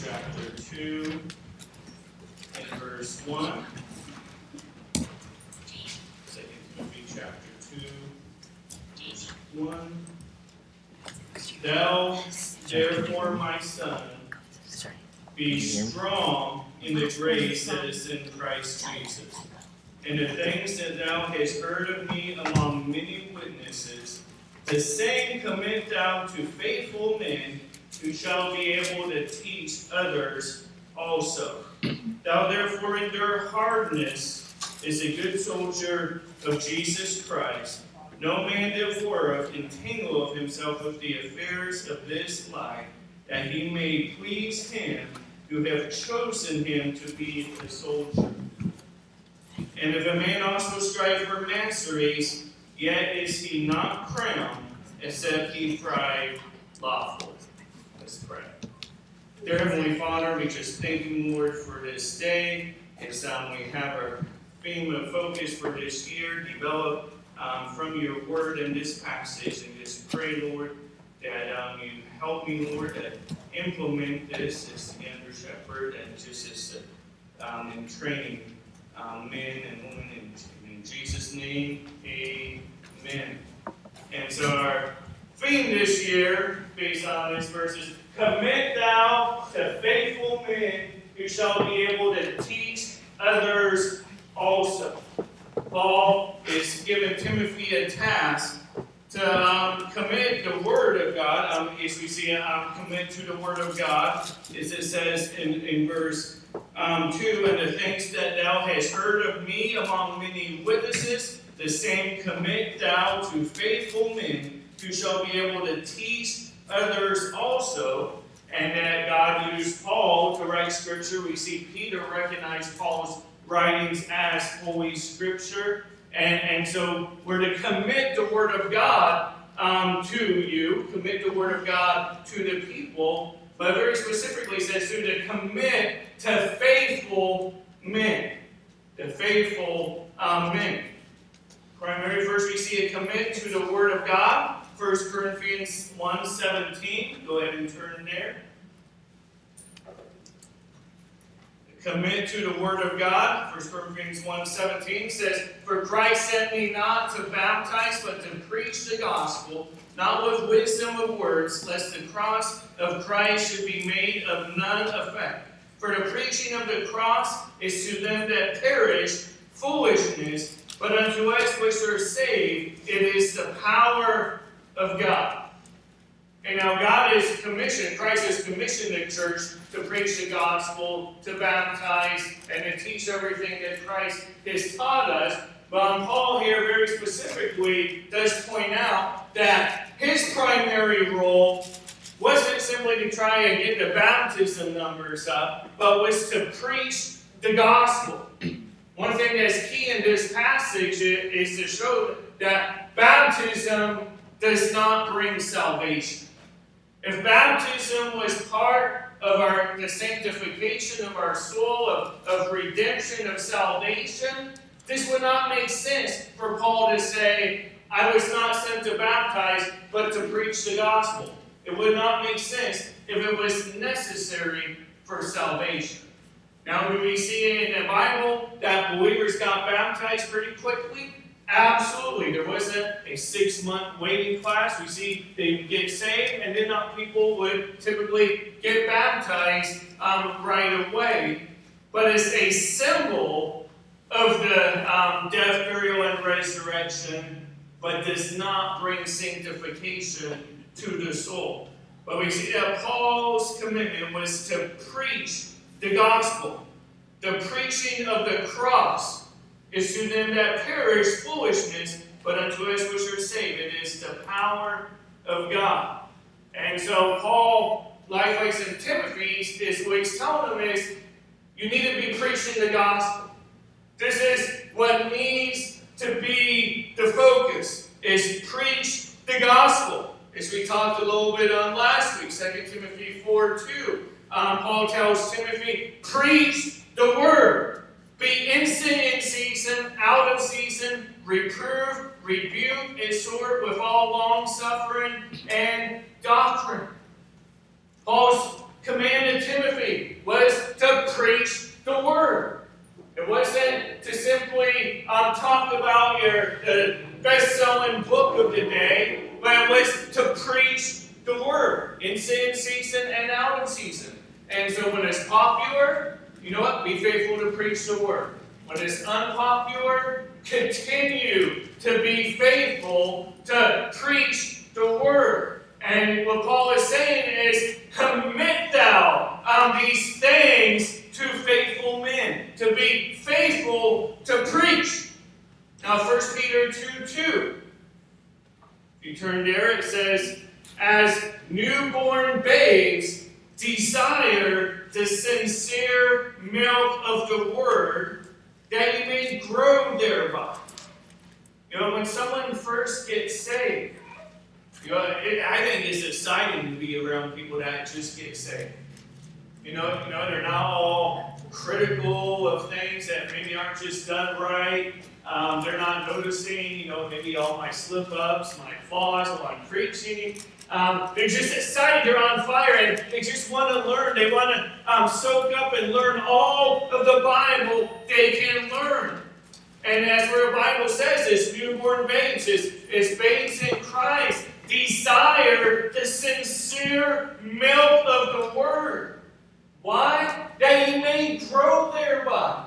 chapter 2 and verse 1. 2 Timothy chapter 2, verse 1. Thou, therefore, my son, be strong in the grace that is in Christ Jesus. And the things that thou hast heard of me among many witnesses, the same commit thou to faithful men who shall be able to teach others also. Thou therefore endure hardness as a good soldier of Jesus Christ. No man therefore entangle of himself with the affairs of this life, that he may please him who have chosen him to be a soldier. And if a man also strive for masteries, yet is he not crowned, except he thrive lawful. Dear Heavenly Father, we just thank you, Lord, for this day. As um, we have our theme of focus for this year developed um, from your word in this passage, and just pray, Lord, that um, you help me, Lord, to implement this as the under shepherd and just as um, in training um, men and women in, in Jesus' name, amen. And so our theme this year, based on this verse, commit thou to faithful men who shall be able to teach others also. Paul is giving Timothy a task to um, commit the Word of God, um, as we see, um, commit to the Word of God, as it says in, in verse um, 2 And the things that thou hast heard of me among many witnesses, the same commit thou to faithful men who shall be able to teach others also. And that God used Paul to write Scripture. We see Peter recognize Paul's writings as Holy Scripture. And, and so we're to commit the Word of God um, to you, commit the Word of God to the people, but very specifically says to, to commit to faithful men. The faithful um, men. Primary verse we see a commit to the Word of God. 1 Corinthians 1.17. Go ahead and turn there. commit to the Word of God. 1 Corinthians 1.17 says, For Christ sent me not to baptize, but to preach the gospel, not with wisdom of words, lest the cross of Christ should be made of none effect. For the preaching of the cross is to them that perish foolishness, but unto us which are saved, it is the power of God. And now God is commissioned, Christ has commissioned the church to preach the gospel, to baptize, and to teach everything that Christ has taught us. But Paul here very specifically does point out that his primary role wasn't simply to try and get the baptism numbers up, but was to preach the gospel. One thing that's key in this passage is to show that baptism does not bring salvation. If baptism was part of our the sanctification of our soul, of, of redemption, of salvation, this would not make sense for Paul to say, I was not sent to baptize, but to preach the gospel. It would not make sense if it was necessary for salvation. Now, do we see in the Bible that believers got baptized pretty quickly? Absolutely. There wasn't a six month waiting class. We see they get saved, and then people would typically get baptized um, right away. But it's a symbol of the um, death, burial, and resurrection, but does not bring sanctification to the soul. But we see that Paul's commitment was to preach the gospel, the preaching of the cross is to them that perish foolishness, but unto us which are saved, it is the power of God. And so Paul, likewise in Timothy, is what he's telling them is you need to be preaching the gospel. This is what needs to be the focus, is preach the gospel. As we talked a little bit on last week, 2 Timothy 4 2. Um, Paul tells Timothy, preach the word. Be instant in season, out of season, reprove, rebuke, exhort with all long suffering and doctrine. Paul's command to Timothy was to preach the word. It wasn't to simply um, talk about your the best-selling book of the day, but it was to preach the word in sin season and out of season. And so when it's popular, you know what? Be faithful to preach the word. When it's unpopular, continue to be faithful to preach the word. And what Paul is saying is, commit thou on these things to faithful men, to be faithful to preach. Now, 1 Peter 2 2. If you turn there, it says, As newborn babes desire the sincere milk of the word, that you may grow thereby. You know, when someone first gets saved, you know, it, I think it's exciting to be around people that just get saved. You know, you know, they're not all critical of things that maybe aren't just done right. Um, they're not noticing, you know, maybe all my slip ups, my flaws while I'm preaching. Um, they're just excited, they're on fire, and they just want to learn. They want to um, soak up and learn all of the Bible they can learn. And as where the Bible says, this newborn babes is, is babes in Christ desire the sincere milk of the Word. Why? That you may grow thereby.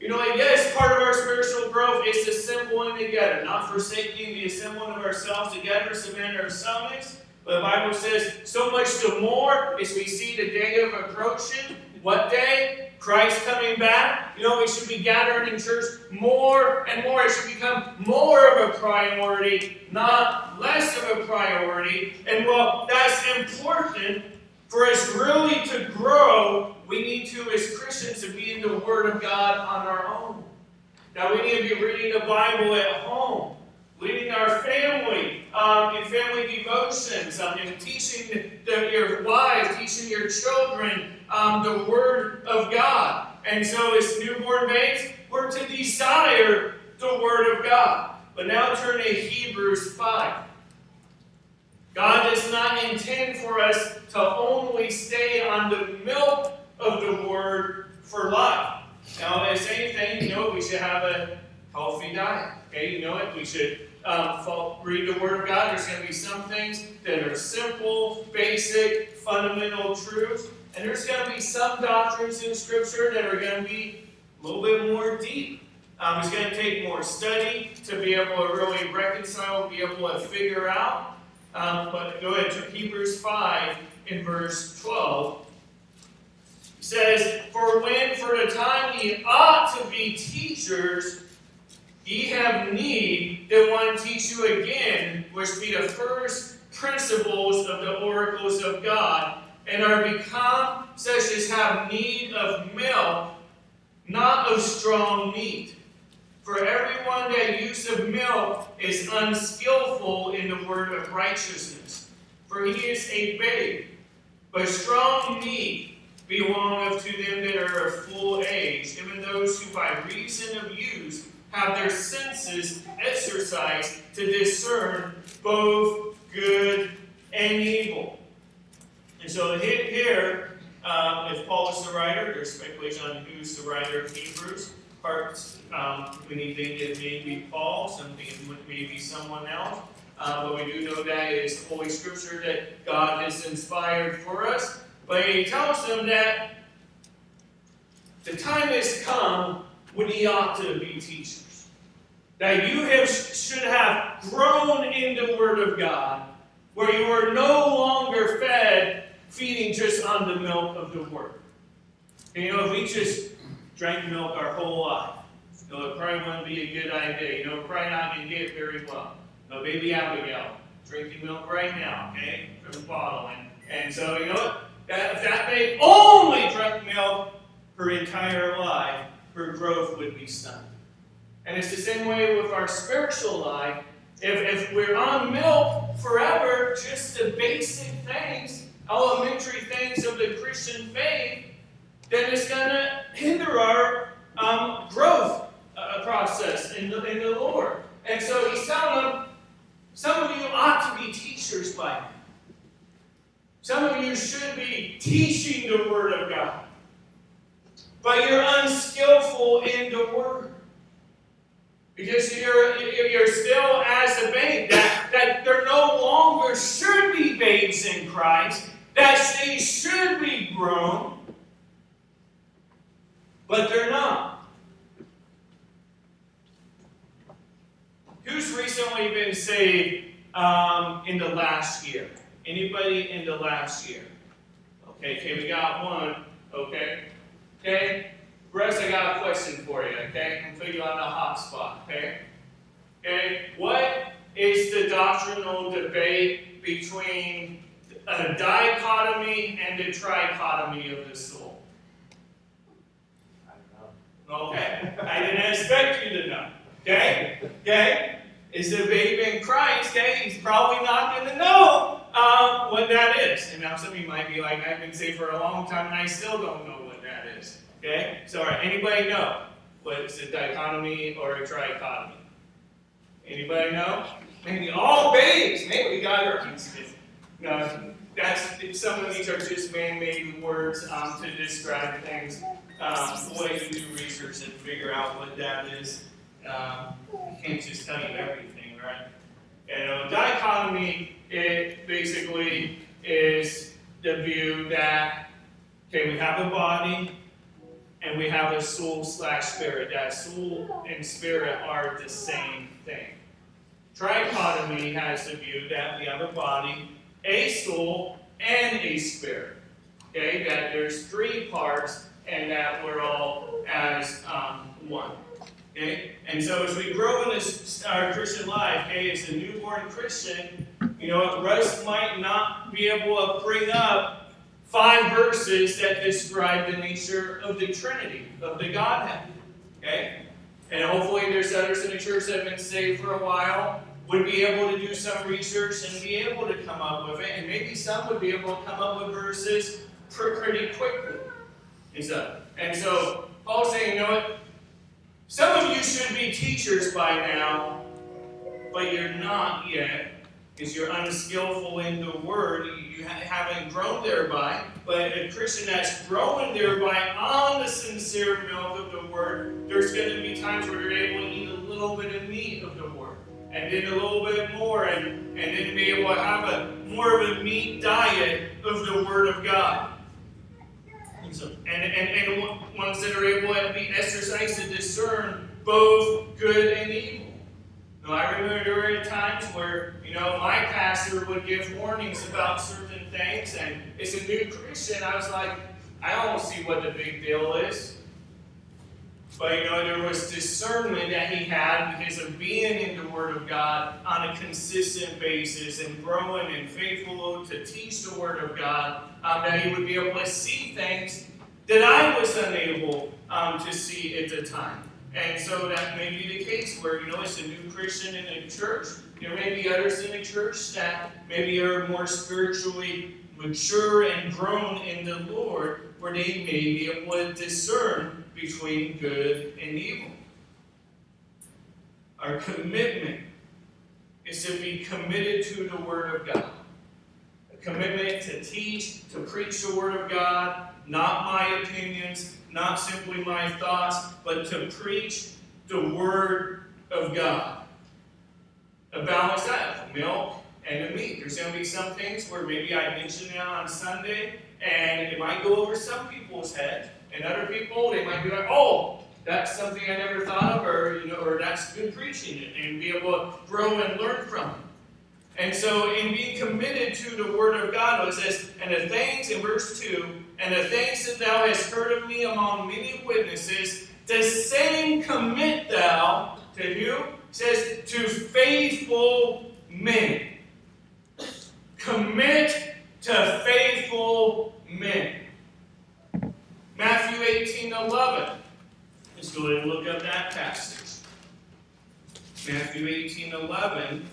You know, yes, part of our spiritual growth is assembling together, not forsaking the assembling of ourselves together, submitting our stomachs. But the Bible says, so much the more as we see the day of approaching. What day? Christ coming back. You know, we should be gathering in church more and more. It should become more of a priority, not less of a priority. And well, that's important for us really to grow, we need to, as Christians, to be in the Word of God on our own. Now, we need to be reading the Bible at home, leading our family um, in family devotions, um, teaching the, your wives, teaching your children um, the Word of God. And so, as newborn babes, we're to desire the Word of God. But now turn to Hebrews 5. God does not intend for us to only stay on the milk of the Word for life. Now, as anything, you know, we should have a healthy diet. Okay, you know it. We should um, read the Word of God. There's going to be some things that are simple, basic, fundamental truths, and there's going to be some doctrines in Scripture that are going to be a little bit more deep. Um, it's going to take more study to be able to really reconcile, be able to figure out. Um, but go ahead to Hebrews 5 in verse 12. Says, For when for the time ye ought to be teachers, ye have need that one teach you again, which be the first principles of the oracles of God, and are become such as have need of milk, not of strong meat. For everyone that useth milk is unskillful in the word of righteousness, for he is a babe. But strong meat belongeth to them that are of full age, even those who by reason of use have their senses exercised to discern both good and evil. And so here, um, if Paul is the writer, there's speculation on who's the writer of Hebrews parts. Um, we think it may be Paul, some think it may be someone else. Uh, but we do know that it is Holy Scripture that God has inspired for us. But he tells them that the time has come when ye ought to be teachers. That you have, should have grown in the Word of God, where you are no longer fed feeding just on the milk of the Word. And, you know, if we just drank milk our whole life. You know, it probably wouldn't be a good idea. You know, probably not going to get very well. No, baby Abigail, drinking milk right now, okay, from the bottle. And, and so, you know what? That, if that babe only drank milk her entire life, her growth would be stunted. And it's the same way with our spiritual life. If, if we're on milk forever, just the basic things, elementary things of the Christian faith, then it's going to hinder our um, growth uh, process in the, in the Lord. And so he's telling them, some of you ought to be teachers by now. Some of you should be teaching the Word of God. But you're unskillful in the Word. Because you're, you're still as a babe. That, that there no longer should be babes in Christ. That they should be grown, but they're not. Who's recently been saved um, in the last year? Anybody in the last year? Okay, okay, we got one. Okay, okay. Russ, I got a question for you. Okay, I'm putting you on the hot spot. Okay, okay. What is the doctrinal debate between a dichotomy and a trichotomy of the soul? I don't know. Okay, I didn't expect you to know. Okay, okay. Is the babe in Christ? Okay, he's probably not going to know um, what that is. And now some of you might be like, I've been saved for a long time and I still don't know what that is. Okay, so anybody know what's a dichotomy or a trichotomy? Anybody know? Maybe all babes. Maybe we got our No, that's some of these are just man-made words um, to describe things. Um, the way you do research and figure out what that is. Um, can't just tell you everything, right? And a dichotomy, it basically is the view that okay, we have a body and we have a soul slash spirit. That soul and spirit are the same thing. Trichotomy has the view that we have a body, a soul, and a spirit. Okay, that there's three parts and that we're all as um, one. Okay, and so as we grow in this our Christian life, okay, as a newborn Christian, you know, Russ might not be able to bring up five verses that describe the nature of the Trinity, of the Godhead. Okay? And hopefully there's others in the church that have been saved for a while would be able to do some research and be able to come up with it. And maybe some would be able to come up with verses pretty quickly. And so, and so Paul's saying, you know what? Some of you should be teachers by now, but you're not yet because you're unskillful in the word. You haven't grown thereby. But a Christian that's growing thereby on the sincere milk of the word, there's going to be times where you're able to eat a little bit of meat of the word and then a little bit more, and, and then be able to have a more of a meat diet of the Word of God. And, so, and, and, and ones that are able to be exercised to discern both good and evil. Now, I remember there were times where, you know, my pastor would give warnings about certain things, and as a new Christian, I was like, I don't see what the big deal is. But you know, there was discernment that he had because of being in the Word of God on a consistent basis and growing and faithful to teach the Word of God, um, that he would be able to see things that I was unable um, to see at the time. And so that may be the case where, you know, it's a new Christian in a church, there may be others in the church that maybe are more spiritually mature and grown in the Lord, where they may be able to discern between good and evil. Our commitment is to be committed to the Word of God. A commitment to teach, to preach the Word of God, not my opinions, not simply my thoughts, but to preach the Word of God. A balanced diet, milk and meat. There's going to be some things where maybe I mention it on Sunday, and it might go over some people's heads. And other people, they might be like, oh, that's something I never thought of, or, you know, or that's good preaching, and be able to grow and learn from it. And so, in being committed to the Word of God, it says, And the things, in verse 2, and the things that thou hast heard of me among many witnesses, the same commit thou to who? Says, To faithful men. Commit to faithful men. Matthew 18 11. Let's go ahead and look up that passage. Matthew 18 11.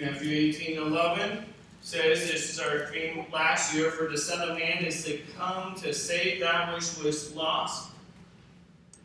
Matthew 18 11 says, This is our theme last year, for the Son of Man is to come to save that which was lost.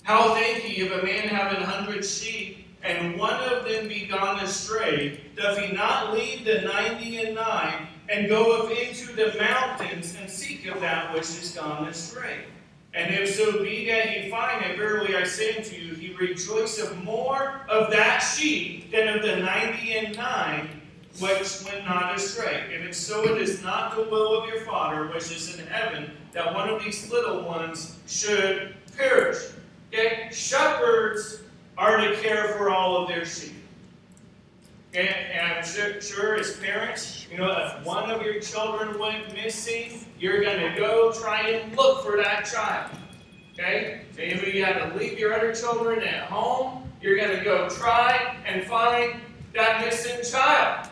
How think ye if a man have an hundred sheep, and one of them be gone astray, doth he not leave the ninety and nine? And goeth into the mountains and seeketh that which is gone astray. And if so be that he find it, verily I say unto you, he rejoiceth more of that sheep than of the ninety and nine which went not astray. And if so, it is not the will of your Father which is in heaven that one of these little ones should perish. Okay? Shepherds are to care for all of their sheep. Okay? And I'm sure, sure as parents, you know, if one of your children went missing, you're going to go try and look for that child. Okay? Maybe you have to leave your other children at home. You're going to go try and find that missing child.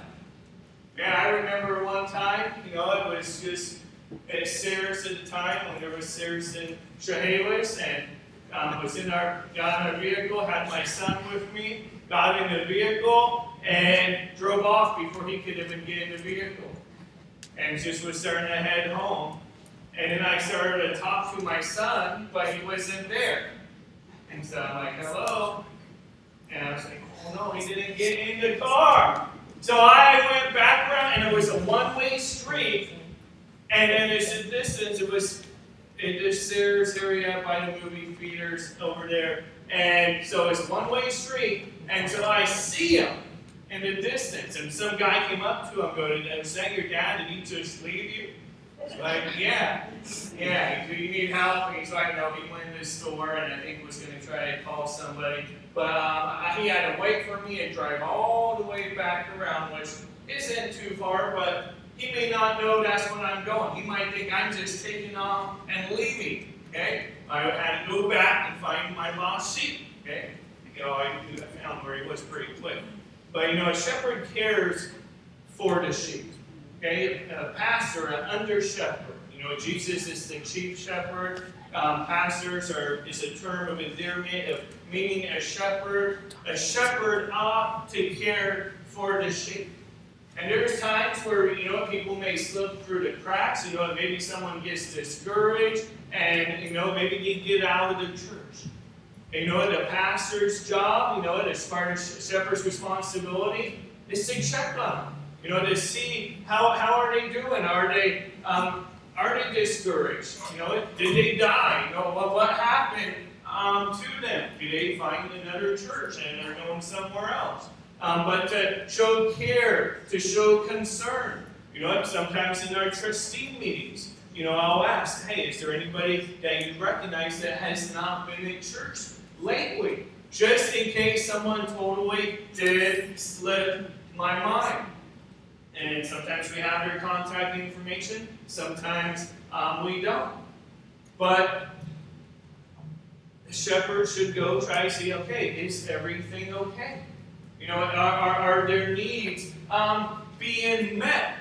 Man, I remember one time, you know, it was just at Sears at the time when there was Sears in Chehalis, and um, was in our got in a vehicle, had my son with me, got in the vehicle, and drove off before he could even get in the vehicle, and just was starting to head home. And then I started to talk to my son, but he wasn't there. And so I'm like, hello. And I was like, oh no, he didn't get in the car. So I went back around, and it was a one-way street. And then in a distance, it was in this Sears area by the movie theaters over there. And so it's one-way street. So I see him in the distance. And some guy came up to him, going, "Is that your dad? Did he just leave you?" Like, yeah, yeah, do you need help? And he's like, no, he went to the store and I think was going to try to call somebody. But um, he had to wait for me and drive all the way back around, which isn't too far, but he may not know that's when I'm going. He might think I'm just taking off and leaving. Okay? I had to go back and find my lost sheep. Okay? You know, I, found where he was pretty quick. But you know, a shepherd cares for the sheep. Okay, a pastor, an under shepherd. You know, Jesus is the chief shepherd. Um, pastors are is a term of endearment of meaning a shepherd. A shepherd ought to care for the sheep. And there's times where you know people may slip through the cracks. You know, maybe someone gets discouraged, and you know maybe you get out of the church. You know, a pastor's job, you know, as far as shepherd's responsibility, is to check on them you know, to see how, how are they doing? Are they um, are they discouraged? You know, did they die? You know, what, what happened um, to them? Did they find another church and are going somewhere else? Um, but to show care, to show concern. You know, sometimes in our trustee meetings, you know, I'll ask, hey, is there anybody that you recognize that has not been in church lately? Just in case someone totally did slip my mind. And sometimes we have their contact information, sometimes um, we don't. But the shepherd should go try to see, okay, is everything okay? You know, are, are, are their needs um, being met?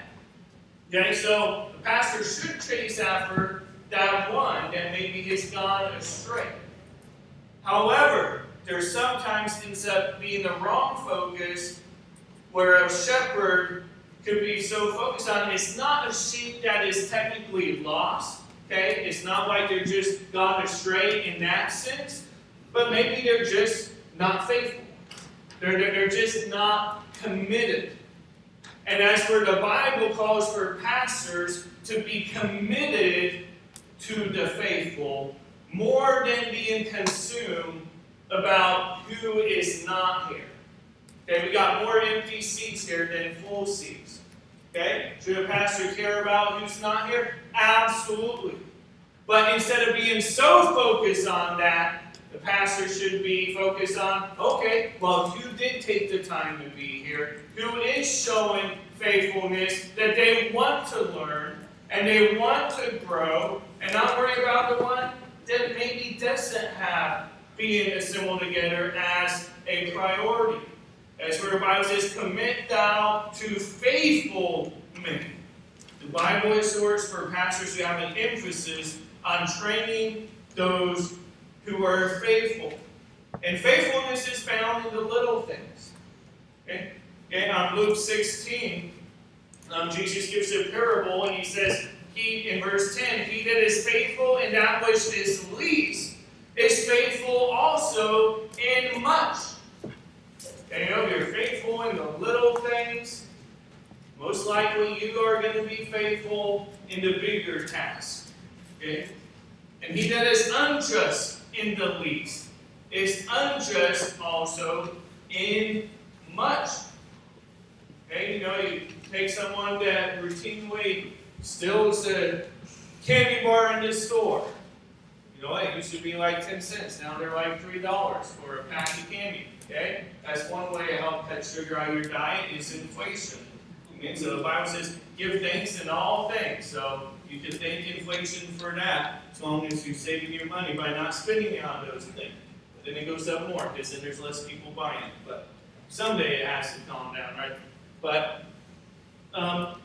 Okay, so the pastor should chase after that one that maybe has gone astray. However, there sometimes ends up being the wrong focus where a shepherd could be so focused on it's not a sheep that is technically lost. Okay? It's not like they're just gone astray in that sense, but maybe they're just not faithful. They're, they're just not committed. And that's where the Bible calls for pastors to be committed to the faithful more than being consumed about who is not here. Okay, we got more empty seats here than full seats. Okay? Should a pastor care about who's not here? Absolutely. But instead of being so focused on that, the pastor should be focused on, okay, well, you did take the time to be here, who is showing faithfulness, that they want to learn, and they want to grow, and not worry about the one that maybe doesn't have being assembled together as a priority. That's where the Bible says, Commit thou to faithful men. The Bible source for pastors who have an emphasis on training those who are faithful. And faithfulness is found in the little things. Okay? okay on Luke 16, um, Jesus gives a parable and he says, he in verse 10, he that is faithful in that which is least is faithful also in much. And you know, if you're faithful in the little things, most likely you are going to be faithful in the bigger task. Okay? And he that is unjust in the least is unjust also in much. Okay, you know, you take someone that routinely steals a candy bar in this store. You know, it used to be like 10 cents. Now they're like $3 for a pack of candy. Okay? That's one way to help cut sugar out of your diet is inflation. And so the Bible says, give thanks in all things. So you can thank inflation for that as long as you're saving your money by not spending it on those things. But then it goes up more because then there's less people buying it. But someday it has to calm down, right? But um,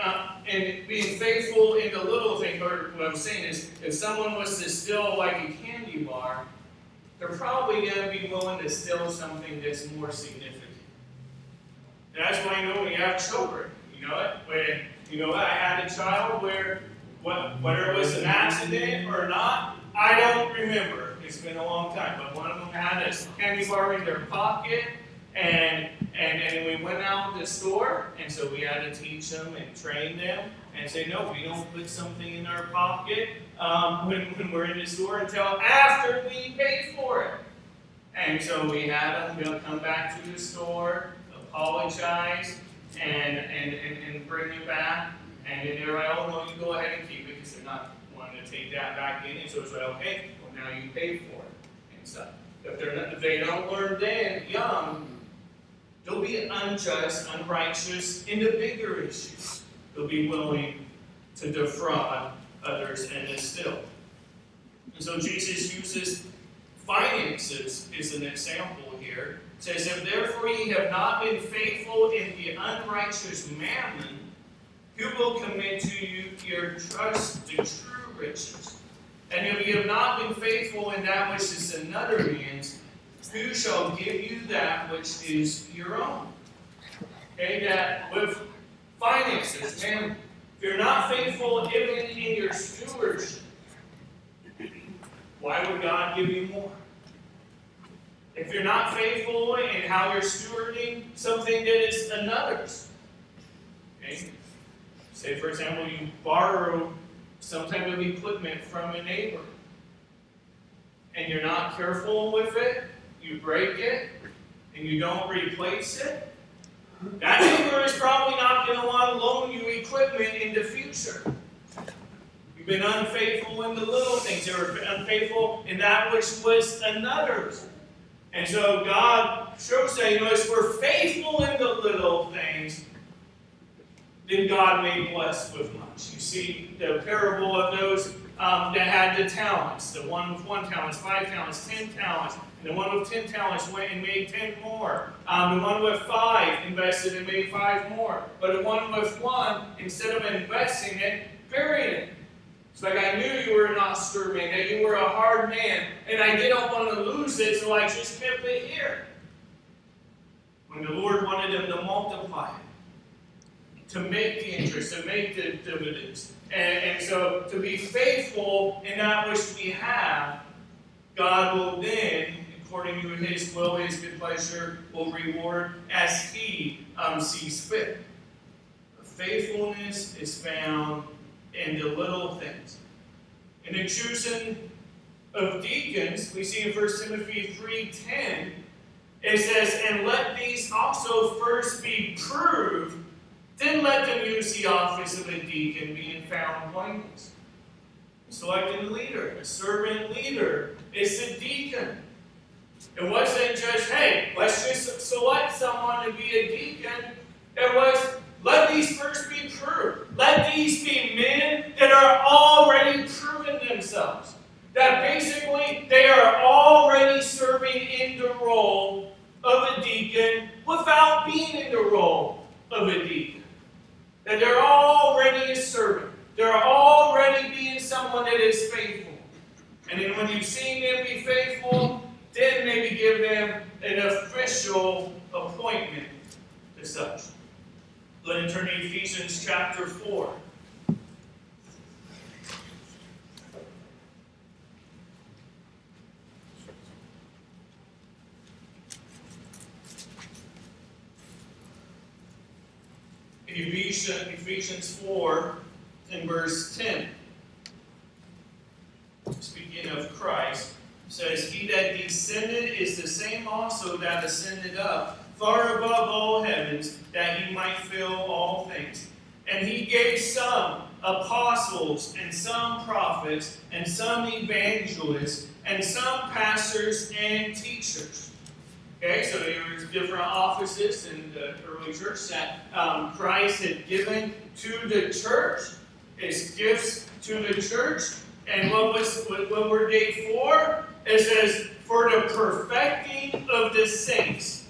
uh, and being faithful in the little thing, or what I'm saying is, if someone was to steal like a candy bar, they're probably going to be willing to steal something that's more significant. And that's why you know when you have children, you know it. When you know I had a child where, whether it was an accident or not, I don't remember. It's been a long time, but one of them had a candy bar in their pocket, and and, and we went out to the store, and so we had to teach them and train them and say, no, we don't put something in our pocket um, when, when we're in the store until after we pay for it. And so we had them you know, come back to the store, apologize, and, and, and, and bring it back. And then they're like, oh, no, you go ahead and keep it because they're not wanting to take that back in. And so it's like, okay, well, now you pay for it and stuff. If, they're not, if they don't learn then, young, They'll be unjust, unrighteous in the bigger issues. They'll be willing to defraud others and still. And so Jesus uses finances as an example here. It says, If therefore ye have not been faithful in the unrighteous mammon, who will commit to you your trust to true riches? And if ye have not been faithful in that which is another man's, who shall give you that which is your own? Okay, that with finances, man, if you're not faithful in your stewardship, why would God give you more? If you're not faithful in how you're stewarding something that is another's, okay? Say, for example, you borrow some type of equipment from a neighbor, and you're not careful with it, you break it, and you don't replace it, that neighbor is probably not going to want to loan you equipment in the future. You've been unfaithful in the little things. You were unfaithful in that which was another's. And so God shows that, you know, if we're faithful in the little things, then God may bless with much. You see the parable of those um, that had the talents. The one with one talent, five talents, ten talents. The one with ten talents went and made ten more. Um, the one with five invested and made five more. But the one with one, instead of investing it, buried it. It's like I knew you were an Oscar man, that you were a hard man, and I didn't want to lose it, so I just kept it here. When the Lord wanted him to multiply it, to make the interest, to make the dividends. And, and so to be faithful in that which we have, God will then according to his will, his good pleasure, will reward as he um, sees fit. Faithfulness is found in the little things. In the choosing of deacons, we see in 1 Timothy 3.10, it says, And let these also first be proved, then let them use the office of a deacon, being found blameless. Selecting a leader, a servant leader, is a deacon. It wasn't just, hey, let's just select someone to be a deacon. It was, let these first be proved. Let these be men that are already proven themselves. That basically they are already serving in the role of a deacon without being in the role of a deacon. That they're already a servant. They're already being someone that is faithful. And then when you've seen them be faithful, then maybe give them an official appointment to such. Let us turn to Ephesians chapter 4. Ephesians 4 in verse 10. Speaking of Christ, says, He that descended is the same also that ascended up far above all heavens, that he might fill all things. And he gave some apostles, and some prophets, and some evangelists, and some pastors and teachers. Okay, so there was different offices in the early church that um, Christ had given to the church, his gifts to the church. And what was what, what were they for? It says, for the perfecting of the saints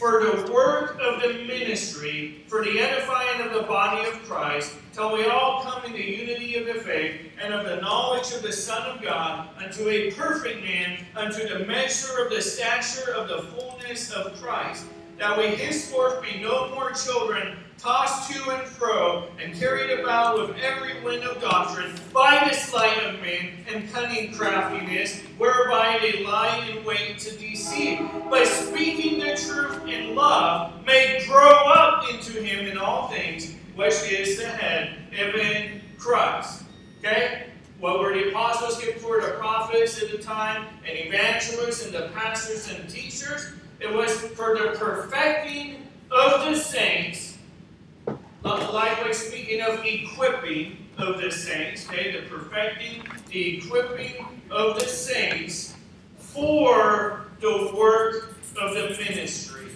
for the work of the ministry, for the edifying of the body of Christ, till we all come in the unity of the faith and of the knowledge of the Son of God, unto a perfect man, unto the measure of the stature of the fullness of Christ, that we henceforth be no more children tossed to and fro, and carried about with every wind of doctrine, by the sleight of men and cunning craftiness, whereby they lie in wait to deceive. But speaking the truth in love, may grow up into him in all things, which is the head, even Christ. Okay? What were the apostles given for the prophets at the time, and evangelists, and the pastors and teachers? It was for the perfecting of the saints Likewise, speaking of equipping of the saints, okay, the perfecting, the equipping of the saints for the work of the ministry,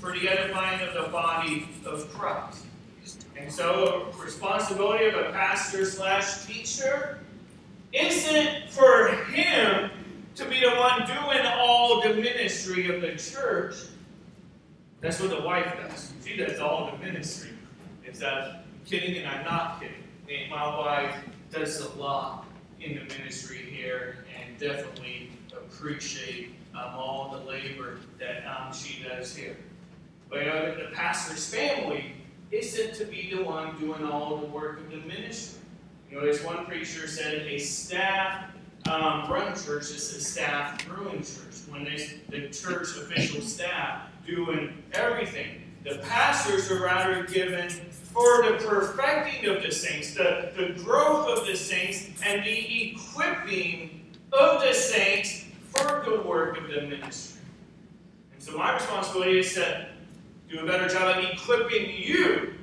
for the edifying of the body of Christ. And so, responsibility of a pastor slash teacher isn't for him to be the one doing all the ministry of the church. That's what the wife does. She does all the ministry. Is that kidding? And I'm not kidding. My wife does a lot in the ministry here, and definitely appreciate um, all the labor that um, she does here. But uh, the pastor's family isn't to be the one doing all the work of the ministry. You know, as one preacher said, a staff um, run church is a staff ruin church. When they, the church official staff doing everything, the pastors are rather given for the perfecting of the saints, the, the growth of the saints, and the equipping of the saints for the work of the ministry. And so my responsibility is to do a better job of equipping you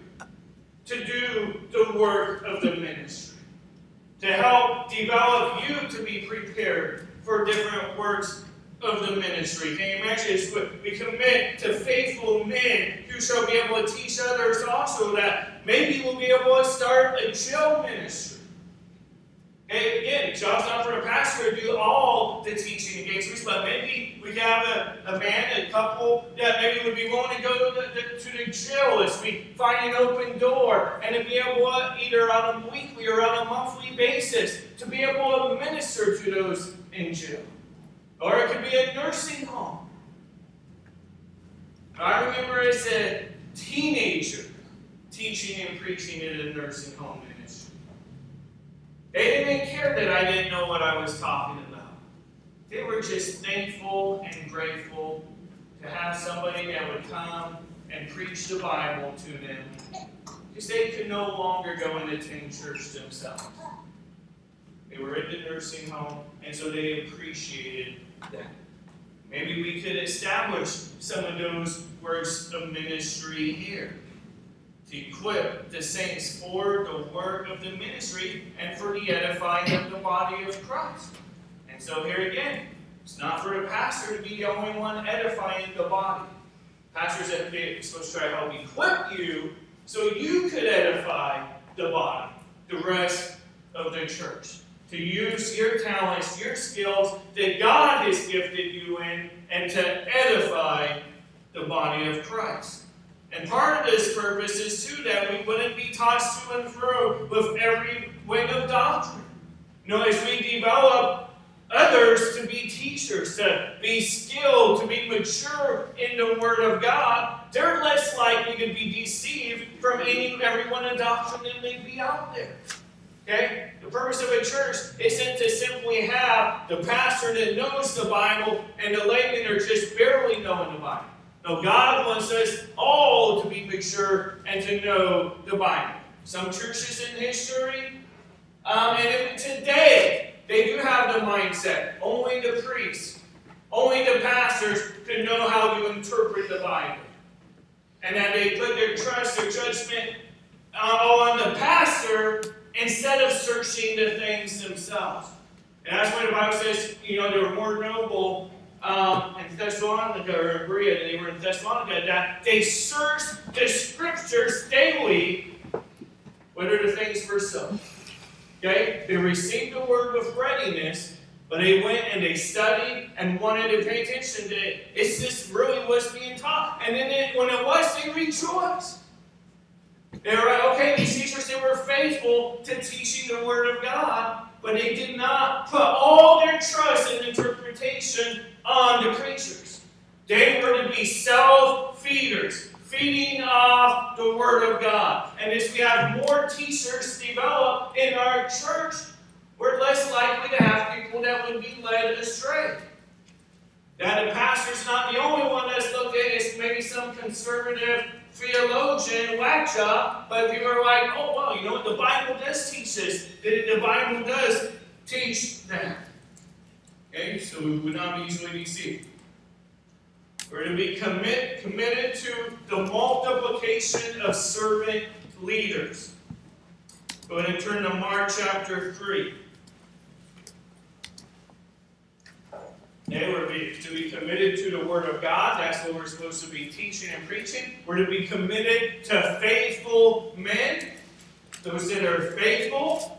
to do the work of the ministry, to help develop you to be prepared for different works of the ministry. Can you imagine this? We commit to faithful men who shall be able to teach others also that maybe we'll be able to start a jail ministry. Again, job's not for a pastor to do all the teaching engagements, but maybe we have a, a man, a couple that maybe would be willing to go to the, to the jail as we find an open door and to be able to, either on a weekly or on a monthly basis, to be able to minister to those in jail. Or it could be a nursing home. I remember as a teenager teaching and preaching in a nursing home. They didn't care that I didn't know what I was talking about. They were just thankful and grateful to have somebody that would come and preach the Bible to them because they could no longer go and attend church themselves. They were in the nursing home, and so they appreciated that. Maybe we could establish some of those works of ministry here to equip the saints for the work of the ministry and for the edifying of the body of Christ. And so here again, it's not for the pastor to be the only one edifying the body. Pastors are supposed to try to help equip you so you could edify the body, the rest of the church to use your talents, your skills that God has gifted you in, and to edify the body of Christ. And part of this purpose is too that we wouldn't be tossed to and fro with every wing of doctrine. You know, as we develop others to be teachers, to be skilled, to be mature in the Word of God, they're less likely to be deceived from any every one of doctrine that may be out there. Okay? The purpose of a church isn't to simply have the pastor that knows the Bible and the laymen are just barely knowing the Bible. No, God wants us all to be mature and to know the Bible. Some churches in history, um, and even today, they do have the mindset only the priests, only the pastors can know how to interpret the Bible. and that they put their trust, their judgment uh, on the pastor instead of searching the things themselves. And that's why the Bible says, you know, they were more noble um, in Thessalonica or Berea than they were in Thessalonica, that they searched the scriptures daily whether the things were so. Okay? They received the word with readiness, but they went and they studied and wanted to pay attention to it. It's just really what's being taught. And then it, when it was, they rejoiced. They were like, okay, these teachers, they were faithful to teaching the Word of God, but they did not put all their trust in interpretation on the preachers. They were to be self feeders, feeding off the Word of God. And as we have more teachers develop in our church, we're less likely to have people that would be led astray. That the pastor's not the only one that's looked at as maybe some conservative theologian whack job, but people are like, oh, well, you know what? The Bible does teach this. The Bible does teach that. Okay, so we would not be easily deceived. We're to be commit, committed to the multiplication of servant leaders. Go ahead and turn to Mark chapter 3. Okay, we're to be committed to the Word of God. That's what we're supposed to be teaching and preaching. We're to be committed to faithful men, those that are faithful.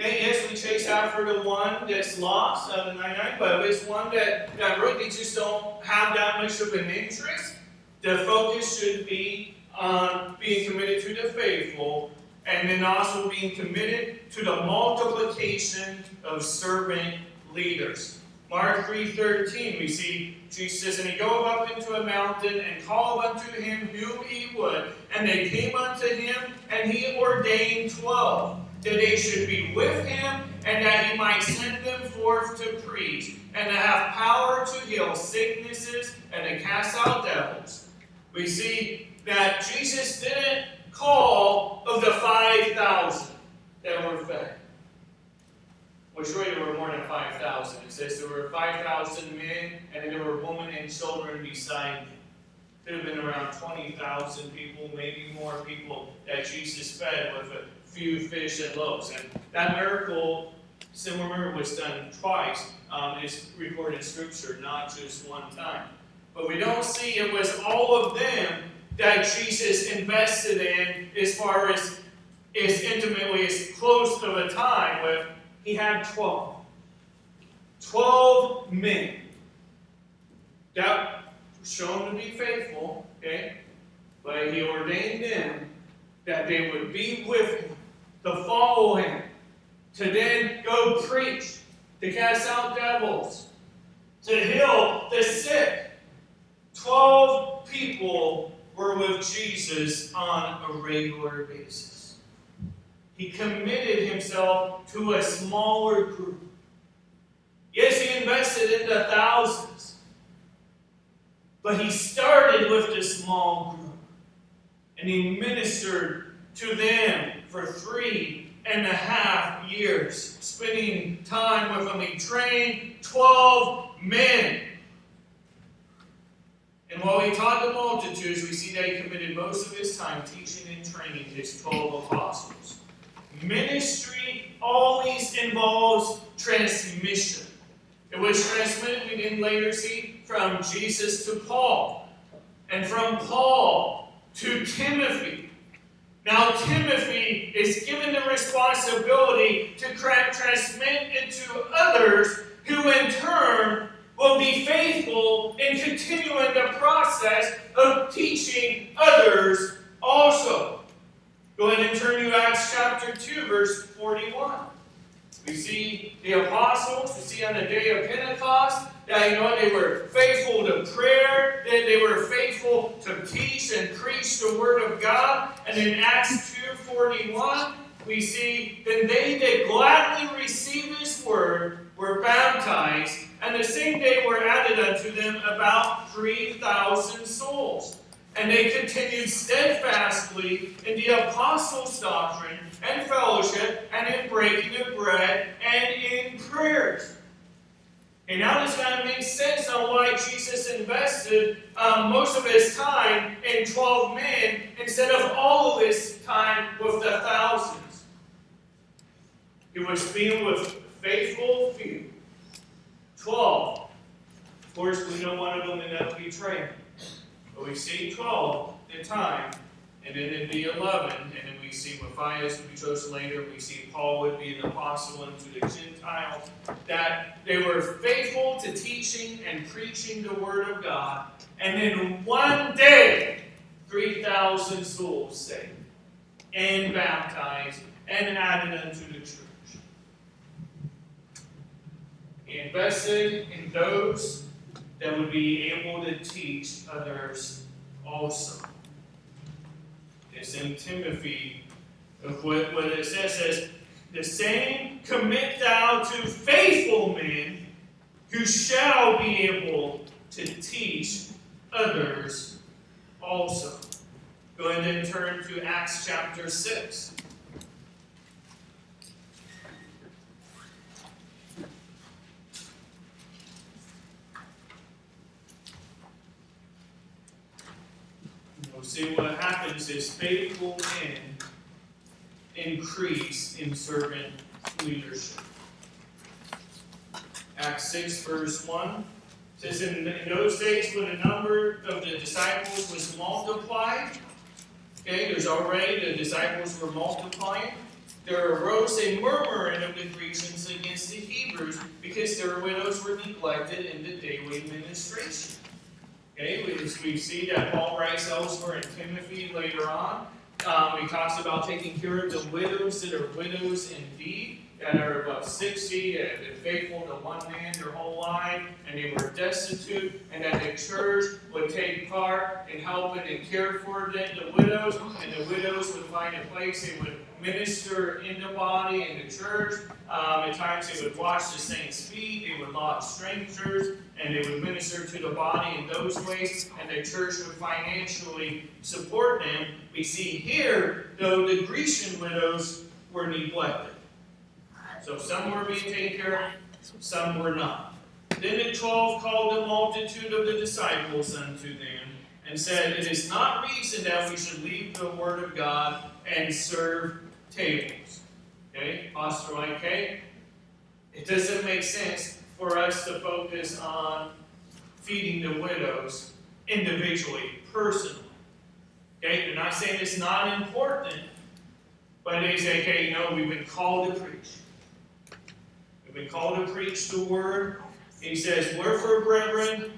Okay, yes, we chase after the one that's lost of the 99, but it's one that, that really just don't have that much of an interest. The focus should be on being committed to the faithful and then also being committed to the multiplication of servant leaders. Mark 3.13, we see Jesus And he goeth up into a mountain, and called unto him whom he would. And they came unto him, and he ordained twelve, that they should be with him, and that he might send them forth to preach, and to have power to heal sicknesses, and to cast out devils. We see that Jesus didn't call of the 5,000 that were fed. Which really there were more than 5,000. It says there were 5,000 men, and then there were women and children beside them. Could have been around 20,000 people, maybe more people that Jesus fed with a few fish and loaves. And that miracle, similar miracle, was done twice. Um, it's recorded in Scripture, not just one time. But we don't see it was all of them that Jesus invested in as far as as intimately as close of a time with he had 12. 12 men that shown to be faithful, okay? But he ordained them that they would be with him, to follow him, to then go preach, to cast out devils, to heal the sick. 12 people were with Jesus on a regular basis. He committed himself to a smaller group. Yes, he invested into thousands, but he started with a small group and he ministered to them for three and a half years, spending time with them. He trained 12 men. And while he taught the multitudes, we see that he committed most of his time teaching and training his 12 apostles. Ministry always involves transmission. It was transmitted, we didn't later see, from Jesus to Paul, and from Paul to Timothy. Now, Timothy is given the responsibility to transmit it to others who, in turn, will be faithful in continuing the process of teaching others also. Go ahead and turn to Acts chapter 2, verse 41. We see the apostles, we see on the day of Pentecost, that you know they were faithful to prayer, that they were to teach and preach the word of God. And in Acts 2:41, we see then they that gladly receive his word were baptized, and the same day were added unto them about 3,000 souls. And they continued steadfastly in the apostles' doctrine and fellowship and in breaking of bread and in prayers. And now this kind of makes sense on why Jesus invested um, most of his time in 12 men instead of all of his time with the thousands. He was being with faithful few. 12. Of course, we know one of them ended up betraying. But we see 12 the time, and then it'd be 11, and then we see Matthias would be chosen later. We see Paul would be an apostle unto the Gentiles. That they were faithful to teaching and preaching the Word of God. And in one day, 3,000 souls saved and baptized and added unto the church. He invested in those that would be able to teach others also. It's in Timothy, what, what it says says, the same commit thou to faithful men who shall be able to teach others also. Go ahead and turn to Acts chapter 6. See what happens is faithful men increase in servant leadership. Acts 6, verse 1 says, in, those days when the number of the disciples was multiplied, okay, there's already the disciples were multiplying, there arose a murmuring of the Grecians against the Hebrews because their widows were neglected in the daily ministration. Okay, we, we see that Paul writes elsewhere in Timothy later on. Um, he talks about taking care of the widows that are widows indeed, that are above 60 and been faithful to one man their whole life, and they were destitute, and that the church would take part in helping and care for them, the widows, and the widows would find a place they would minister in the body, in the church. Um, at times they would wash the saints' feet, they would lodge strangers, and they would minister to the body in those ways, and the church would financially support them. We see here, though, the Grecian widows were neglected. So some were being taken care of, some were not. Then the twelve called the multitude of the disciples unto them, and said, It is not reason that we should leave the word of God and serve tables. Okay, Pastor okay? It doesn't make sense for us to focus on feeding the widows individually, personally. Okay, they're not saying it's not important, but they say, okay, you know, we've been called to preach. We've been called to preach the word. He says, Wherefore, brethren,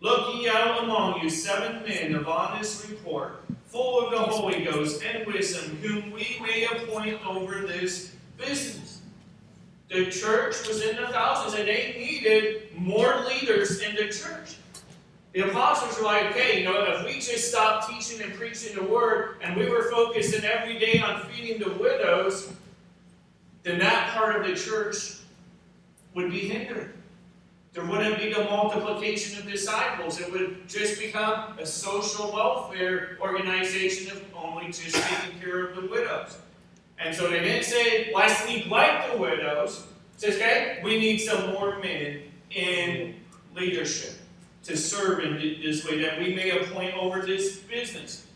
look ye out among you seven men of honest report full of the Holy Ghost and wisdom, whom we may appoint over this business. The church was in the thousands, and they needed more leaders in the church. The apostles were like, okay, you know, if we just stopped teaching and preaching the word, and we were focusing every day on feeding the widows, then that part of the church would be hindered. There wouldn't be the multiplication of disciples. It would just become a social welfare organization of only just taking care of the widows. And so they didn't say, let's like the widows. It says, okay, we need some more men in leadership to serve in this way, that we may appoint over this business.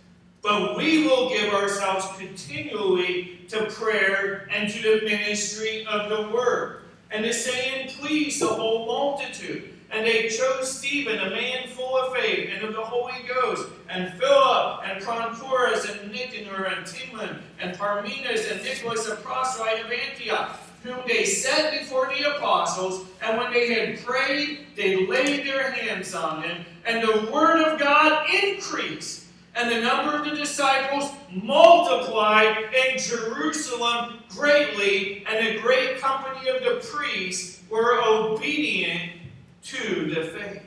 But we will give ourselves continually to prayer and to the ministry of the word and the saying please the whole multitude. And they chose Stephen, a man full of faith and of the Holy Ghost, and Philip, and Prochorus, and Nicanor, and Timon, and Parmenas, and Nicholas, a proselyte of Antioch, whom they set before the apostles. And when they had prayed, they laid their hands on them, and the word of God increased and the number of the disciples multiplied in Jerusalem greatly, and a great company of the priests were obedient to the faith.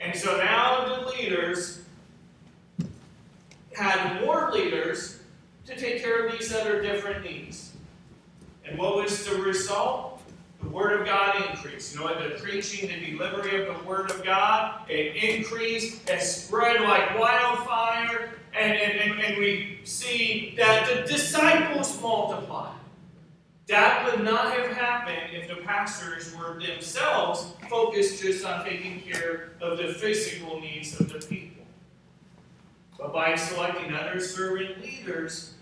And so now the leaders had more leaders to take care of these other different needs. And what was the result? the Word of God increased. You know, the preaching, the delivery of the Word of God, it increased, it spread like wildfire, and, and, and, and we see that the disciples multiplied. That would not have happened if the pastors were themselves focused just on taking care of the physical needs of the people. But by selecting other servant leaders,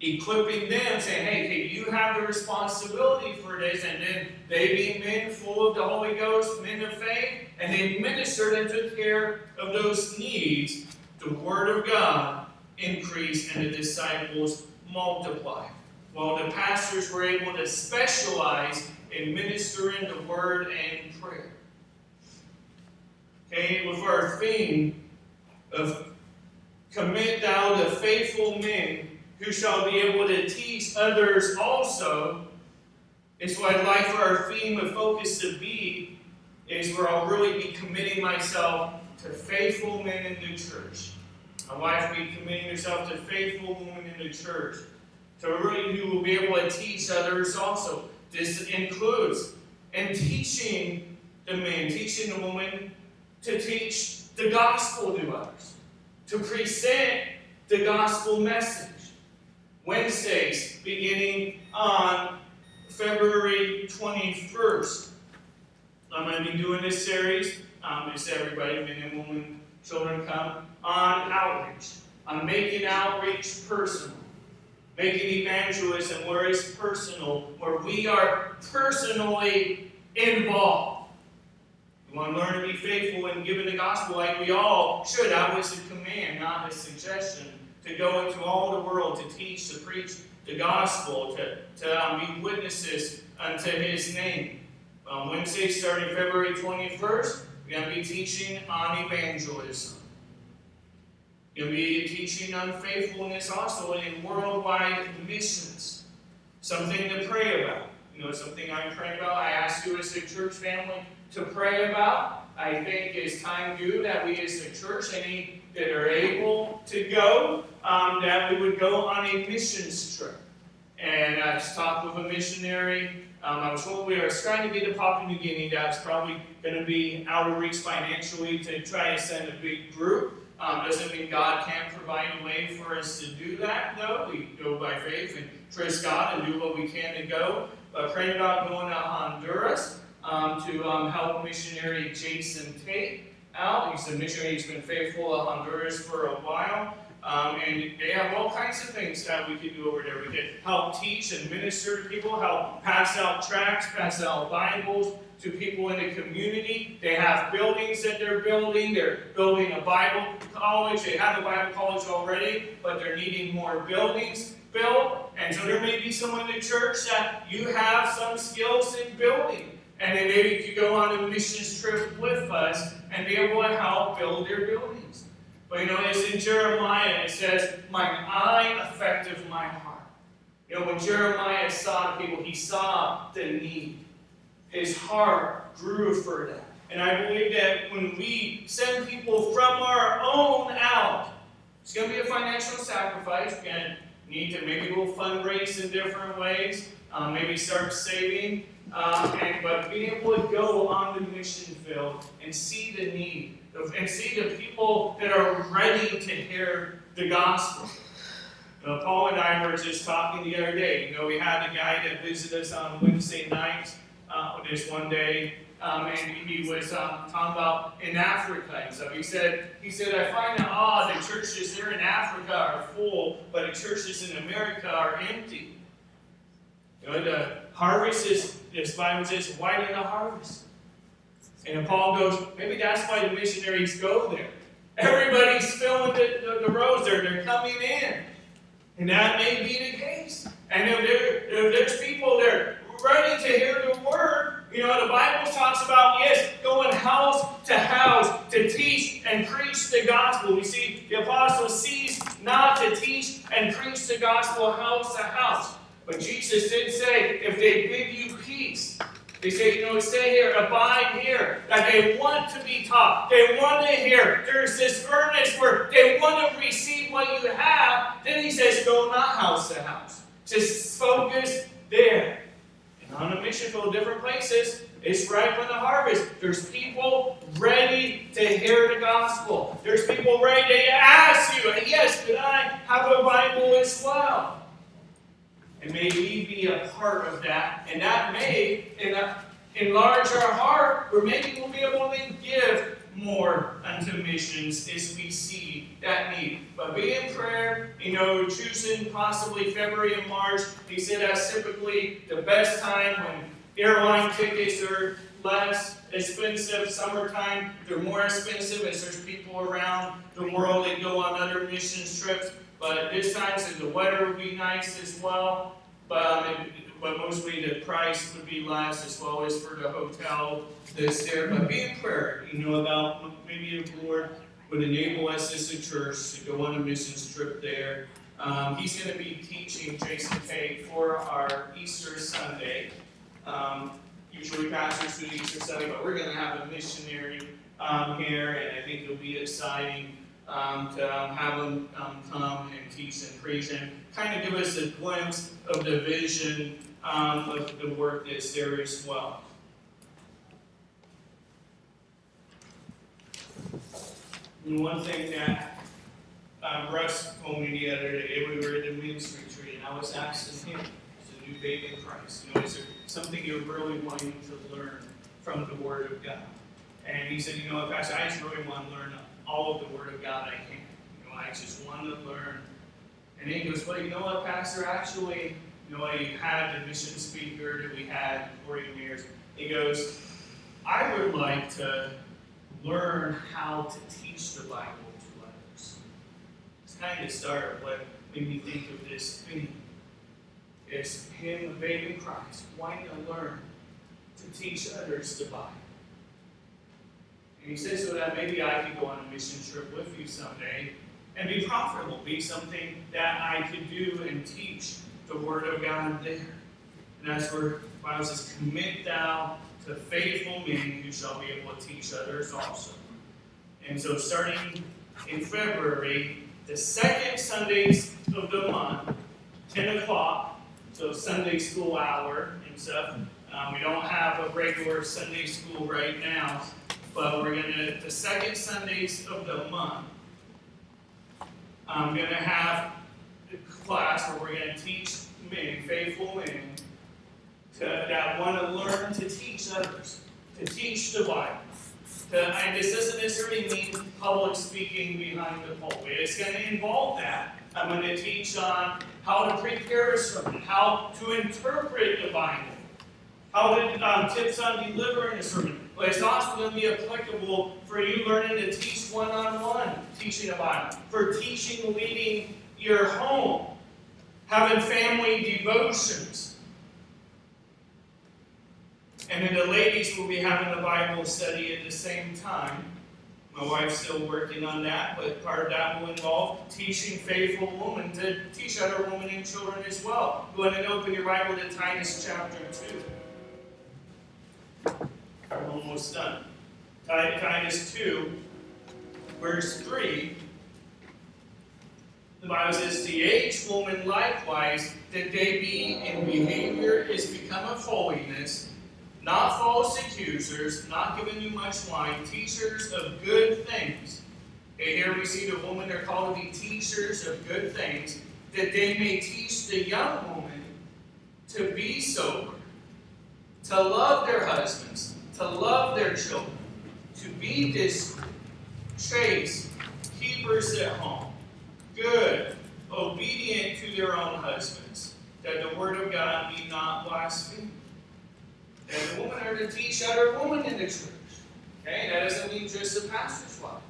equipping them, saying, hey, hey, you have the responsibility for this, and then they being men full of the Holy Ghost, men of faith, and they ministered and took care of those needs, the Word of God increased and the disciples multiplied. While the pastors were able to specialize in ministering the Word and prayer. Okay, with our theme of commit thou the faithful men who shall be able to teach others also, is what I'd like for our theme of focus to be, is where I'll really be committing myself to faithful men in the church. My wife be committing herself to faithful women in the church. To really who will be able to teach others also. This includes and teaching the man, teaching the woman to teach the gospel to others, to present the gospel message. Wednesdays beginning on February 21st. I'm going to be doing this series. Um, it's everybody, men and women, children come, on outreach, on making outreach personal. Making evangelism where it's personal, where we are personally involved. We want to learn to be faithful in giving the gospel like we all should. That was a command, not a suggestion to go into all the world to teach, to preach the gospel, to, to um, be witnesses unto his name. Um, Wednesday, starting February 21st, we're going to be teaching on evangelism. You'll be teaching on faithfulness also in worldwide missions. Something to pray about. You know, something I'm praying about. I ask you as a church family to pray about. I think it's time due that we as a church, any that are able to go, um, that we would go on a missions trip. And I just talked with a missionary. Um, I was told we are trying to get to Papua New Guinea. That's probably going to be out of reach financially to try to send a big group. Um, doesn't mean God can't provide a way for us to do that, though. We go by faith and trust God and do what we can to go. But praying about going to Honduras um, to um, help missionary Jason Tate out. He's a missionary. He's been faithful to Honduras for a while. Um, and they have all kinds of things that we could do over there. We could help teach and minister to people, help pass out tracts, pass out Bibles to people in the community. They have buildings that they're building. They're building a Bible college. They have a Bible college already, but they're needing more buildings built. And so there may be someone in the church that you have some skills in building. And then maybe you could go on a missions trip with us and be able to help build their buildings. But you know, it's in Jeremiah, it says, My eye affecteth my heart. You know, when Jeremiah saw the people, he saw the need. His heart grew for them. And I believe that when we send people from our own out, it's going to be a financial sacrifice. We're going to need to maybe we'll fundraise in different ways, um, maybe start saving. Um, and, but being able to go on the mission field and see the need and see the people that are ready to hear the gospel. Paul and I were just talking the other day. You know, we had a guy that visited us on Wednesday night, uh, this one day, um, and he was um, talking about in Africa and so He said, he said, I find it odd that churches here in Africa are full, but the churches in America are empty. You know, the harvest is, this Bible says, white in the harvest. And Paul goes, maybe that's why the missionaries go there. Everybody's filling the, the, the roads there. They're coming in. And that may be the case. And if, there, if there's people there ready to hear the word, you know, the Bible talks about, yes, going house to house to teach and preach the gospel. We see the apostle ceased not to teach and preach the gospel house to house. But Jesus did say, if they bid you peace, they say, you know, stay here, abide here. That they want to be taught. They want to hear. There's this earnest where they want to receive what you have. Then he says, go not house to house. Just focus there. And on a mission field, different places, it's ripe for the harvest. There's people ready to hear the gospel. There's people ready to ask you, yes, could I have a Bible as well? And may we be a part of that. And that may enlarge our heart, or maybe we'll be able to give more unto missions as we see that need. But be in prayer, you know, choosing possibly February and March. He said that's typically the best time when airline tickets are less expensive. Summertime, they're more expensive as there's people around the world that go on other missions trips. But this time, so the weather would be nice as well. But, um, but mostly the price would be less as well as for the hotel that's there. But be in prayer, you know, about maybe the Lord would enable us as a church to go on a missions trip there. Um, he's going to be teaching Jason Tate for our Easter Sunday. Um, usually pastors do the Easter Sunday, but we're going to have a missionary um, here, and I think it'll be exciting um, to um, have them um, come and teach and preach and kind of give us a glimpse of the vision um, of the work that's there as well. And one thing that um, Russ told me the other day, we were at the men's retreat, and I was asking him, as a new baby in Christ, you know, is there something you're really wanting to learn from the Word of God? And he said, you know, Pastor, I just really want to learn all of the Word of God I can. You know, I just want to learn. And he goes, well, you know what, Pastor, actually, you know, I had the mission speaker that we had for years. He goes, I would like to learn how to teach the Bible to others. It's kind of started what made me think of this thing. It's him, a baby Christ, wanting to learn to teach others the Bible. And he says so that maybe I could go on a mission trip with you someday and be profitable, be something that I could do and teach the Word of God there. And that's where the Bible says, commit thou to faithful men who shall be able to teach others also. And so starting in February, the second Sundays of the month, 10 o'clock, so Sunday school hour and stuff. Um, we don't have a regular Sunday school right now, but we're going to, the second Sundays of the month, I'm going to have a class where we're going to teach men, faithful men, to, that want to learn to teach others, to teach the Bible. To, and this doesn't necessarily mean public speaking behind the pulpit. It's going to involve that. I'm going to teach on how to prepare a sermon, how to interpret the Bible, how to um, tips on delivering a sermon. But it's also going to be applicable for you learning to teach one-on-one, teaching the Bible, for teaching, leading your home, having family devotions. And then the ladies will be having the Bible study at the same time. My wife's still working on that, but part of that will involve teaching faithful women to teach other women and children as well. Go ahead and open your Bible to Titus chapter 2. Almost done. Titus 2, verse 3 the Bible says, The aged woman likewise, that they be in behavior is become of holiness, not false accusers, not giving you much wine, teachers of good things. Okay, here we see the woman, they're called to be teachers of good things, that they may teach the young woman to be sober, to love their husbands, to love their children, to be discreet, chaste, keepers at home good, obedient to their own husbands, that the word of God be not blasphemed. And the women are to teach other women in the church. Okay, that doesn't mean just the pastor's wife.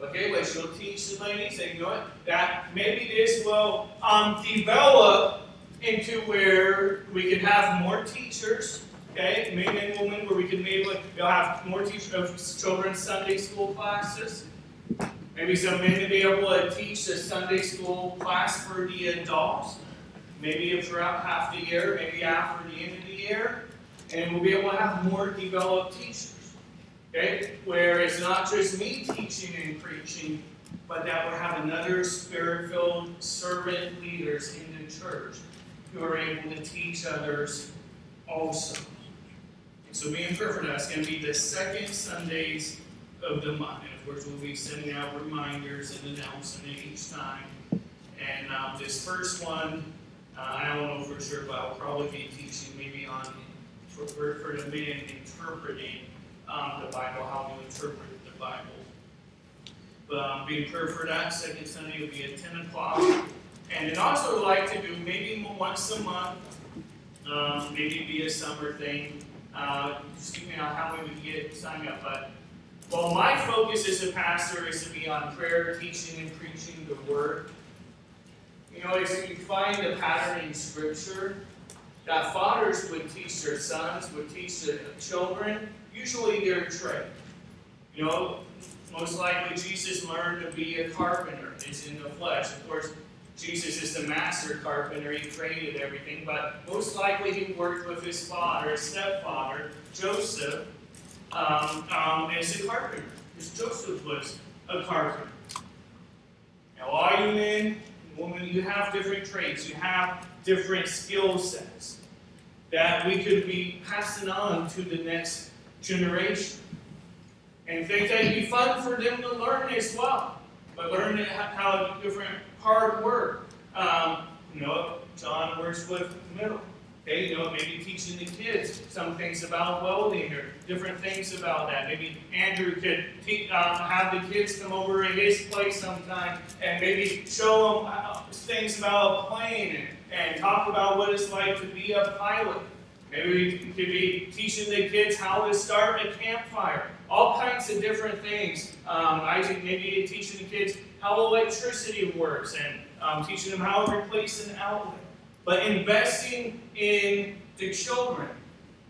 Okay, but she'll teach the ladies, and you know what? That maybe this will um, develop into where we can have more teachers, okay, men and women, where we can maybe we'll have more teachers of uh, children's Sunday school classes. Maybe some men to be able to teach the Sunday school class for the adults. Maybe throughout half the year, maybe after the end of the year. And we'll be able to have more developed teachers. Okay? Where it's not just me teaching and preaching, but that we'll have another spirit-filled servant leaders in the church who are able to teach others also. So being perfect, that's going to be the second Sundays of the month. And of course, we'll be sending out reminders and announcements each time. And um, this first one Uh, I don't know for sure, but I'll probably be teaching maybe on for, for, the men interpreting um, the Bible, how to interpret the Bible. But um, be prayer for that. Second Sunday will be at 10 o'clock. And then also like to do maybe once a month, um, maybe be a summer thing. Uh, just on how we would get signed up. But well, my focus as a pastor is to be on prayer, teaching, and preaching the word. You know, if you find a pattern in Scripture that fathers would teach their sons, would teach their children, usually their trade. You know, most likely Jesus learned to be a carpenter. It's in the flesh. Of course, Jesus is the master carpenter. He created everything, but most likely he worked with his father, his stepfather, Joseph, um, um, as a carpenter. Because Joseph was a carpenter. Now, all you men women, you have different traits. You have different skill sets that we could be passing on to the next generation. And think that it'd be fun for them to learn as well. But learn how different hard work. Um, you know, John works with middle. Okay, you know, maybe teaching the kids some things about welding or different things about that. Maybe Andrew could te- uh, have the kids come over to his place sometime and maybe show them uh, things about a plane and, and talk about what it's like to be a pilot. Maybe we could be teaching the kids how to start a campfire. All kinds of different things. Um, maybe teaching the kids how electricity works and um, teaching them how to replace an outlet but investing in the children.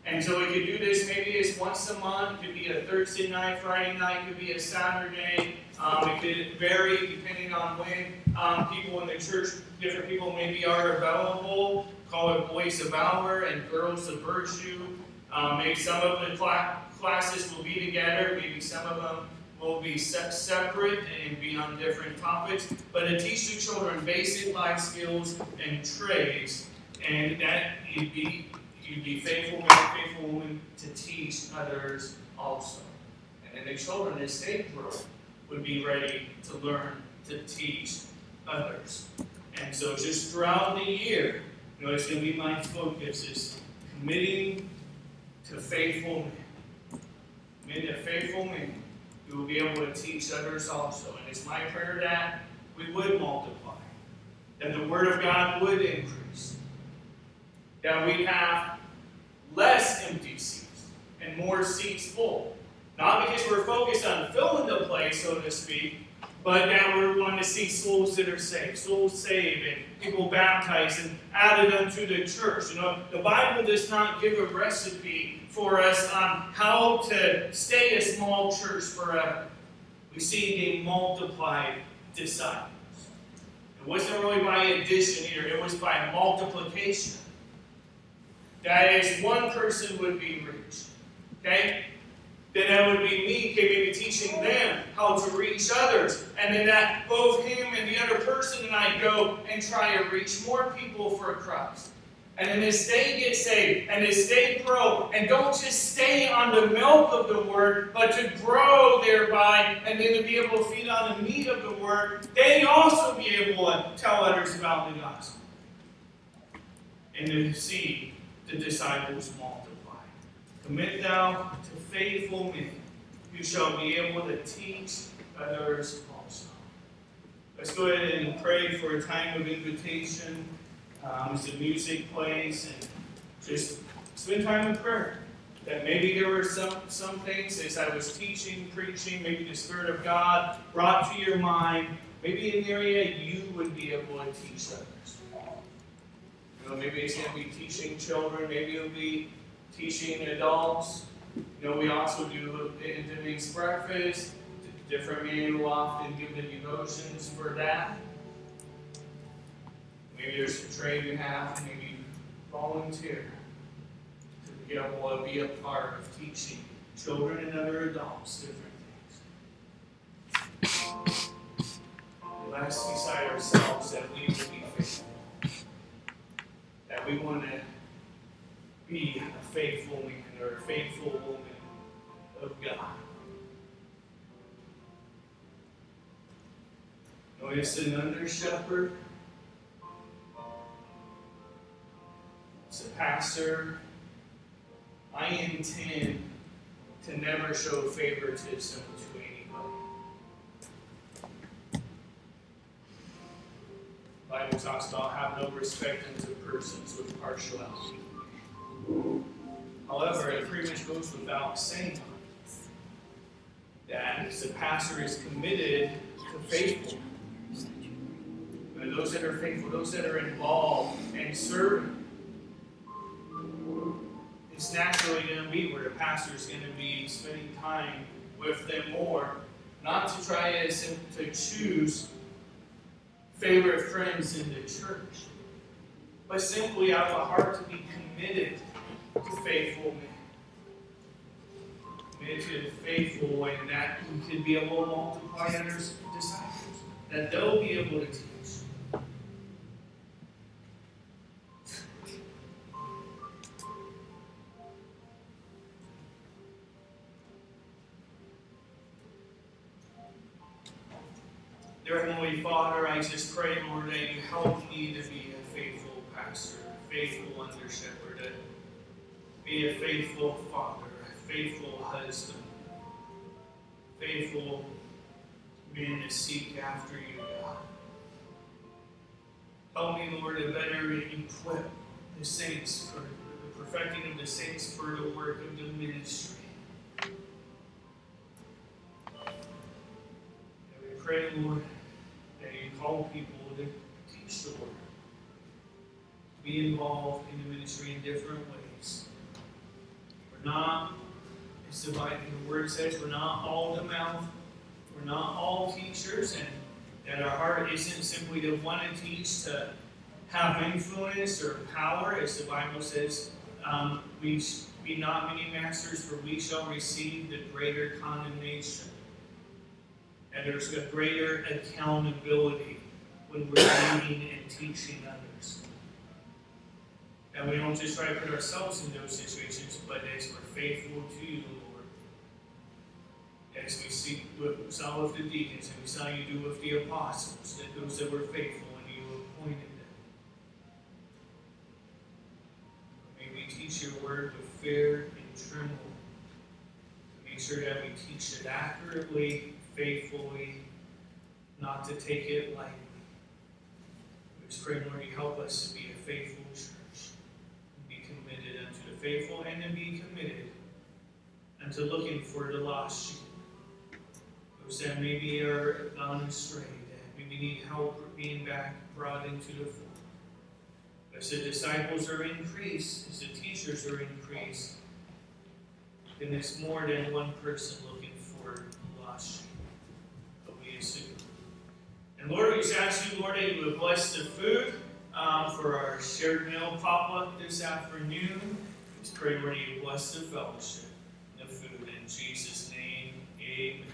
And so we could do this maybe as once a month, could be a Thursday night, Friday night, could be a Saturday. Um, it could vary depending on when um, people in the church, different people maybe are available. Call it Boys of Valor and Girls of Virtue. Um, maybe some of the cl- classes will be together, maybe some of them will be separate and be on different topics, but to teach the children basic life skills and trades, and that you'd be you'd be faithful man, faithful woman to teach others also. And then the children, as they grow, would be ready to learn to teach others. And so just throughout the year, you know, it's going to be my focus is committing to faithful men. Committing to faithful men we will be able to teach others also. And it's my prayer that we would multiply, that the Word of God would increase, that we have less empty seats and more seats full. Not because we're focused on filling the place, so to speak, but now we're wanting to see souls that are saved, souls saved, and people baptized and added unto the church. You know, the Bible does not give a recipe for us on how to stay a small church forever. We see a multiplied disciples. It wasn't really by addition here, it was by multiplication. That is, one person would be reached. Okay? Then that would be me maybe teaching them how to reach others. And then that both him and the other person and I go and try to reach more people for Christ. And then as they get saved and as they grow, and don't just stay on the milk of the word, but to grow thereby, and then to be able to feed on the meat of the word, they also be able to tell others about the gospel. And to see the disciples multiply. Commit thou to faithful men who shall be able to teach others also. Let's go ahead and pray for a time of invitation um, as the music plays and just spend time in prayer. That maybe there were some, some things as I was teaching, preaching, maybe the Spirit of God brought to your mind. Maybe the area you would be able to teach others. You know, maybe it's going to be teaching children, maybe it'll be teaching adults. You know, we also do Denise breakfast. Different men will often give the devotions for that. Maybe there's a trade you have, maybe volunteer to be able to be a part of teaching children and other adults different things. Let's decide ourselves that we will be faithful. That we want to be a faithful man or a faithful woman of God. Notice an under shepherd As a pastor, I intend to never show favoritism to anybody. The Bible talks about have no respect unto persons with partiality. However, it pretty much goes without saying that the pastor is committed to faithful. And those that are faithful, those that are involved and serving, it's naturally going to be where the pastor is going to be spending time with them more, not to try as to choose favorite friends in the church, but simply out of a heart to be committed faithful to the faithful, and that you can be able to multiply others' disciples, that they'll be able to teach. Dear Heavenly Father, I just pray, Lord, that you help me to be a faithful pastor, a faithful under shepherd, be a faithful father, a faithful husband, faithful man to seek after you, God. Help me, Lord, to better equip the saints for the perfecting of the saints for the work of the ministry. And we pray, Lord, that you call people to teach the word, be involved in the ministry in different ways. Not, as the Bible, the word says, we're not all the mouth, we're not all teachers, and that our heart isn't simply to want to teach, to have influence or power, as the Bible says, um, we be not many masters, for we shall receive the greater condemnation. And there's a greater accountability when we're leading and teaching others. And we don't just try to put ourselves in those situations, but as we're faithful to you, Lord, as we see what we saw with the deacons and we saw you do with the apostles, that those that were faithful and you appointed them. May we teach your word with fear and tremble. To make sure that we teach it accurately, faithfully, not to take it lightly. We just pray, Lord, you help us to be a faithful church, be committed unto the faithful, and to be committed unto looking for the lost sheep. Those that maybe are gone astray, that maybe need help being back brought into the fold. As the disciples are increased, as the teachers are increased, then it's more than one person looking for the lost sheep. But we assume. And Lord, we just ask you, Lord, that you would bless the food um, for our shared meal pop-up this afternoon. Pray, Lord, you bless the fellowship, the food. In Jesus' name, amen.